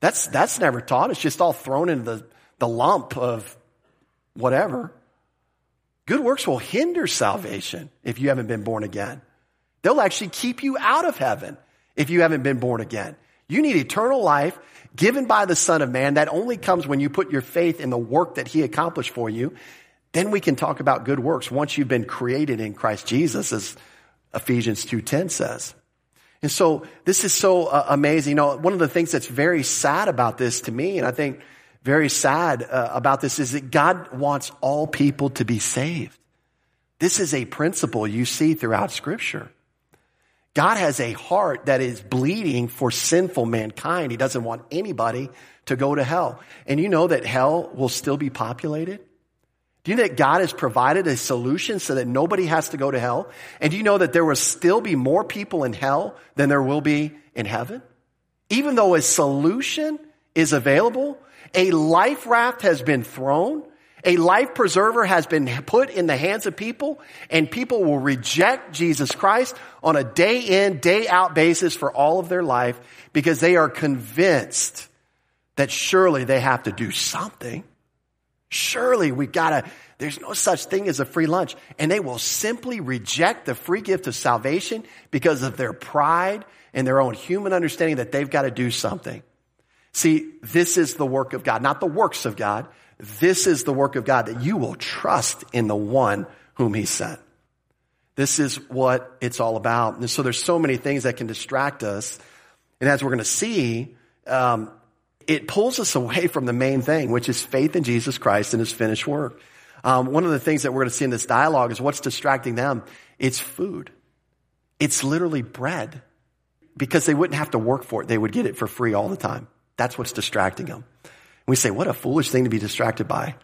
That's, that's never taught. It's just all thrown into the, the lump of whatever. Good works will hinder salvation if you haven't been born again. They'll actually keep you out of heaven if you haven't been born again. You need eternal life given by the Son of Man. That only comes when you put your faith in the work that He accomplished for you. Then we can talk about good works once you've been created in Christ Jesus, as Ephesians 2.10 says. And so this is so uh, amazing. You know, one of the things that's very sad about this to me, and I think very sad uh, about this is that God wants all people to be saved. This is a principle you see throughout scripture. God has a heart that is bleeding for sinful mankind. He doesn't want anybody to go to hell. And you know that hell will still be populated? Do you know that God has provided a solution so that nobody has to go to hell? And do you know that there will still be more people in hell than there will be in heaven? Even though a solution is available, a life raft has been thrown, a life preserver has been put in the hands of people, and people will reject Jesus Christ on a day in, day out basis for all of their life because they are convinced that surely they have to do something. Surely we gotta, there's no such thing as a free lunch. And they will simply reject the free gift of salvation because of their pride and their own human understanding that they've got to do something. See, this is the work of God, not the works of God. This is the work of God that you will trust in the one whom he sent. This is what it's all about. And so there's so many things that can distract us. And as we're going to see, um, it pulls us away from the main thing, which is faith in Jesus Christ and his finished work. Um, one of the things that we're going to see in this dialogue is what's distracting them. It's food. It's literally bread because they wouldn't have to work for it. They would get it for free all the time. That's what's distracting them. We say, what a foolish thing to be distracted by.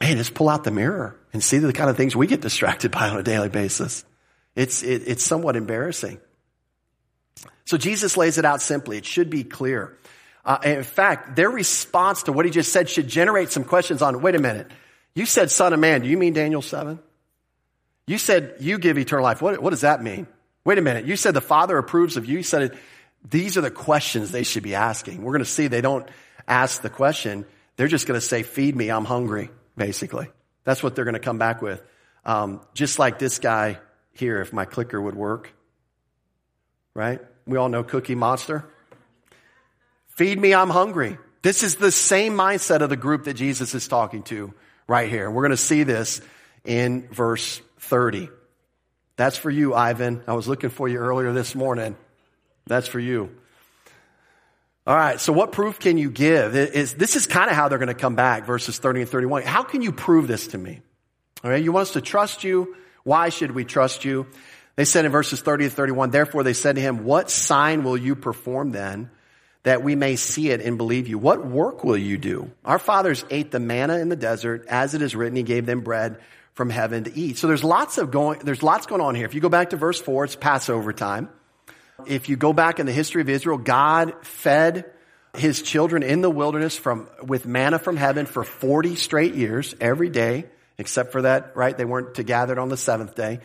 Man, just pull out the mirror and see the kind of things we get distracted by on a daily basis. It's, it, it's somewhat embarrassing. So Jesus lays it out simply. It should be clear. Uh, in fact, their response to what he just said should generate some questions on, wait a minute. You said son of man. Do you mean Daniel 7? You said you give eternal life. What, what does that mean? Wait a minute. You said the Father approves of you. You said it, these are the questions they should be asking. We're going to see they don't ask the question. They're just going to say, feed me. I'm hungry, basically. That's what they're going to come back with. Um, just like this guy here, if my clicker would work. Right? We all know Cookie Monster. Feed me, I'm hungry. This is the same mindset of the group that Jesus is talking to right here. We're going to see this in verse 30. That's for you, Ivan. I was looking for you earlier this morning. That's for you. All right. So what proof can you give? Is, this is kind of how they're going to come back, verses 30 and 31. How can you prove this to me? All right. You want us to trust you. Why should we trust you? They said in verses 30 and 31, therefore they said to him, what sign will you perform then that we may see it and believe you. What work will you do? Our fathers ate the manna in the desert. As it is written, he gave them bread from heaven to eat. So there's lots of going, there's lots going on here. If you go back to verse four, it's Passover time. If you go back in the history of Israel, God fed his children in the wilderness from, with manna from heaven for 40 straight years, every day, except for that, right? They weren't to gathered on the seventh day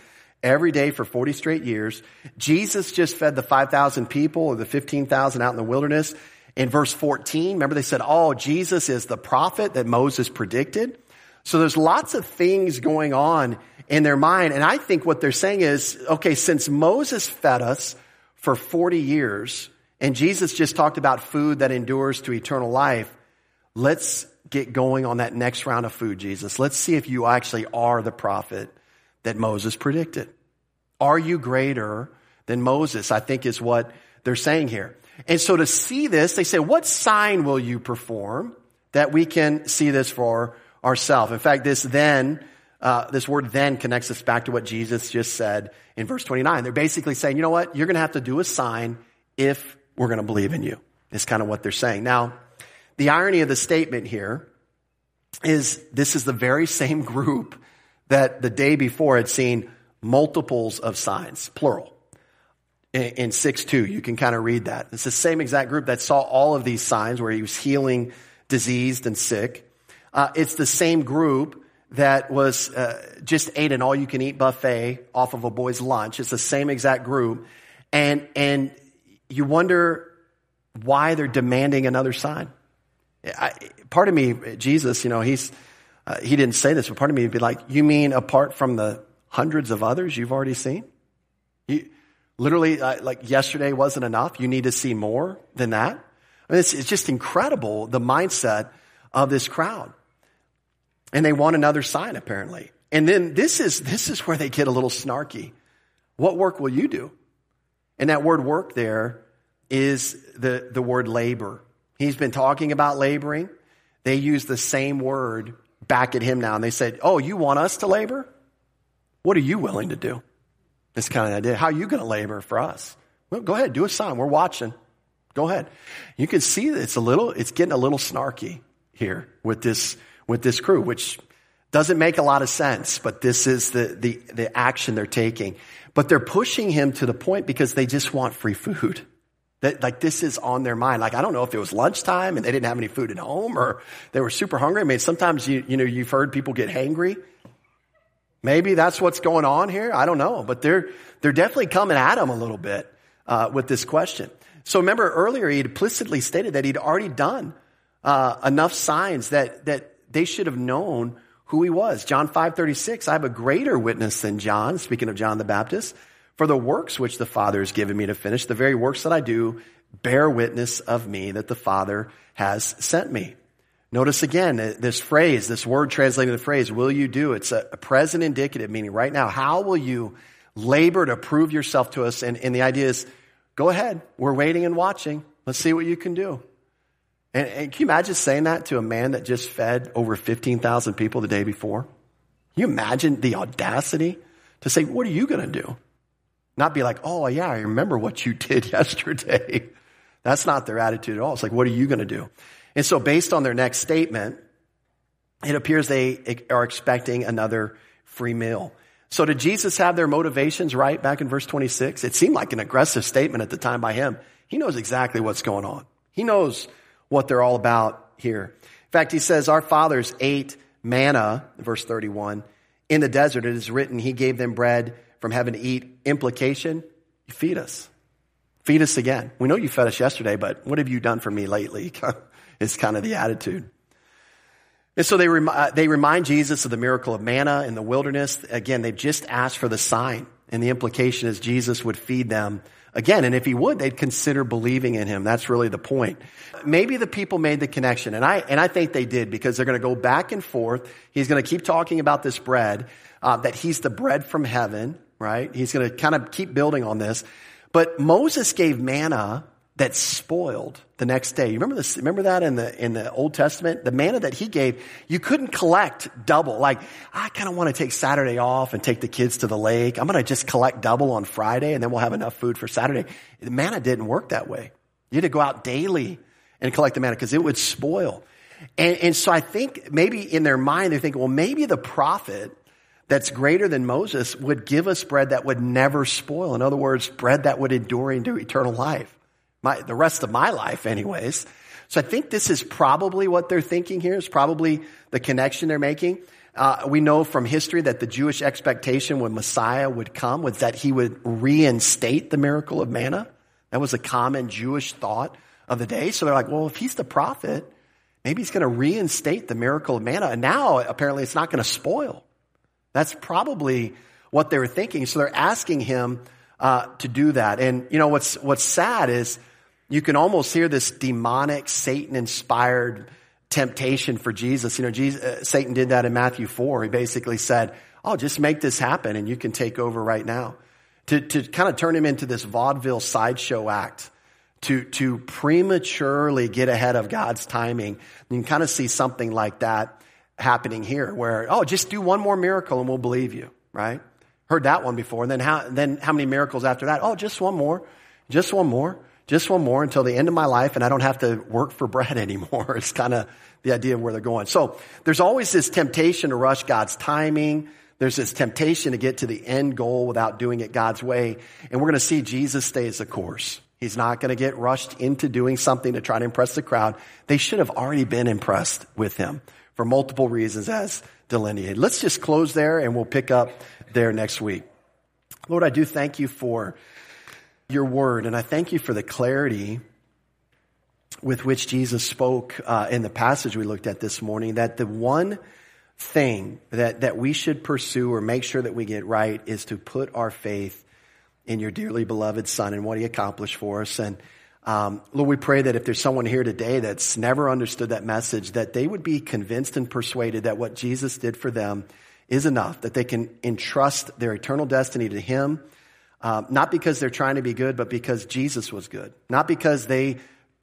every day for 40 straight years. Jesus just fed the 5,000 people or the 15,000 out in the wilderness. In verse 14, remember they said, oh, Jesus is the prophet that Moses predicted. So there's lots of things going on in their mind. And I think what they're saying is, okay, since Moses fed us for 40 years and Jesus just talked about food that endures to eternal life, let's get going on that next round of food, Jesus. Let's see if you actually are the prophet that Moses predicted. Are you greater than Moses? I think is what they're saying here. And so to see this, they say, what sign will you perform that we can see this for ourselves? In fact, this then, uh, this word then connects us back to what Jesus just said in verse 29. They're basically saying, you know what? You're going to have to do a sign if we're going to believe in you. Is kind of what they're saying. Now, the irony of the statement here is this is the very same group that the day before had seen multiples of signs, plural. In, 6 2, you can kind of read that. It's the same exact group that saw all of these signs where he was healing diseased and sick. Uh, it's the same group that was uh, just ate an all you can eat buffet off of a boy's lunch. It's the same exact group. And, and you wonder why they're demanding another sign. I, part of me, Jesus, you know, he's, uh, he didn't say this, but part of me would be like, you mean apart from the hundreds of others you've already seen? You, literally, uh, like yesterday wasn't enough. You need to see more than that. I mean, it's, it's just incredible the mindset of this crowd. And they want another sign, apparently. And then this is, this is where they get a little snarky. What work will you do? And that word work there is the, the word labor. He's been talking about laboring. They use the same word back at him now. And they said, Oh, you want us to labor? What are you willing to do? This kind of idea. How are you going to labor for us? Well, go ahead, do a sign. We're watching. Go ahead. You can see that it's a little, it's getting a little snarky here with this, with this crew, which doesn't make a lot of sense, but this is the, the, the action they're taking. But they're pushing him to the point because they just want free food. That, like this is on their mind. Like I don't know if it was lunchtime and they didn't have any food at home or they were super hungry. I mean, sometimes you, you know, you've heard people get hangry. Maybe that's what's going on here. I don't know, but they're, they're definitely coming at him a little bit, uh, with this question. So remember earlier he implicitly stated that he'd already done, uh, enough signs that, that they should have known who he was. John 5:36, I have a greater witness than John, speaking of John the Baptist, for the works which the Father has given me to finish, the very works that I do bear witness of me that the Father has sent me. Notice again uh, this phrase, this word translating the phrase, will you do? It's a, present indicative, meaning right now, how will you labor to prove yourself to us? And, and the idea is, go ahead. We're waiting and watching. Let's see what you can do. And, and can you imagine saying that to a man that just fed over 15,000 people the day before? Can you imagine the audacity to say, what are you going to do? Not be like, oh yeah, I remember what you did yesterday. That's not their attitude at all. It's like, what are you going to do? And so based on their next statement, it appears they are expecting another free meal. So did Jesus have their motivations right back in verse 26? It seemed like an aggressive statement at the time by him. He knows exactly what's going on. He knows what they're all about here. In fact, he says, Our fathers ate manna, verse 31, in the desert. It is written, He gave them bread from heaven to eat. Implication, you feed us. Feed us again. We know you fed us yesterday, but what have you done for me lately? is kind of the attitude. And so they, rem- uh, they remind Jesus of the miracle of manna in the wilderness. Again, they've just asked for the sign. And the implication is Jesus would feed them again. And if he would, they'd consider believing in him. That's really the point. Maybe the people made the connection, and I, and I think they did because they're going to go back and forth. He's going to keep talking about this bread, uh, that he's the bread from heaven, right? He's going to kind of keep building on this. But Moses gave manna that spoiled the next day. You remember this? Remember that in the in the Old Testament, the manna that he gave, you couldn't collect double. Like I kind of want to take Saturday off and take the kids to the lake. I'm going to just collect double on Friday, and then we'll have enough food for Saturday. The manna didn't work that way. You had to go out daily and collect the manna because it would spoil. And, and so I think maybe in their mind they think, well, maybe the prophet that's greater than Moses would give us bread that would never spoil. In other words, bread that would endure into eternal life my, the rest of my life anyways. So I think this is probably what they're thinking here is probably the connection they're making. Uh, we know from history that the Jewish expectation when Messiah would come was that he would reinstate the miracle of manna. That was a common Jewish thought of the day. So they're like, well, if he's the prophet, maybe he's going to reinstate the miracle of manna. And now apparently it's not going to spoil. That's probably what they were thinking. So they're asking him uh, to do that. And you know what's what's sad is you can almost hear this demonic, Satan inspired temptation for Jesus. You know, Jesus, uh, Satan did that in Matthew 4. He basically said, Oh, just make this happen and you can take over right now. To, to kind of turn him into this vaudeville sideshow act. To, to prematurely get ahead of God's timing. You can kind of see something like that happening here where, oh, just do one more miracle and we'll believe you, right? Heard that one before. And then how, then how many miracles after that? Oh, just one more. Just one more just one more until the end of my life and I don't have to work for bread anymore. It's kind of the idea of where they're going. So there's always this temptation to rush God's timing. There's this temptation to get to the end goal without doing it God's way. And we're going to see Jesus stays the course. He's not going to get rushed into doing something to try to impress the crowd. They should have already been impressed with him for multiple reasons as delineated. Let's just close there and we'll pick up there next week. Lord, I do thank you for your word, and I thank you for the clarity with which Jesus spoke uh, in the passage we looked at this morning. That the one thing that, that we should pursue or make sure that we get right is to put our faith in your dearly beloved Son and what He accomplished for us. And um, Lord, we pray that if there's someone here today that's never understood that message, that they would be convinced and persuaded that what Jesus did for them is enough, that they can entrust their eternal destiny to Him, uh, not because they're trying to be good, but because Jesus was good. Not because they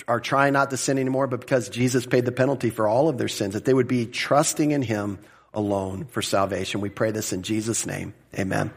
are trying not to sin anymore, but because Jesus paid the penalty for all of their sins, that they would be trusting in Him alone for salvation. We pray this in Jesus' name. Amen.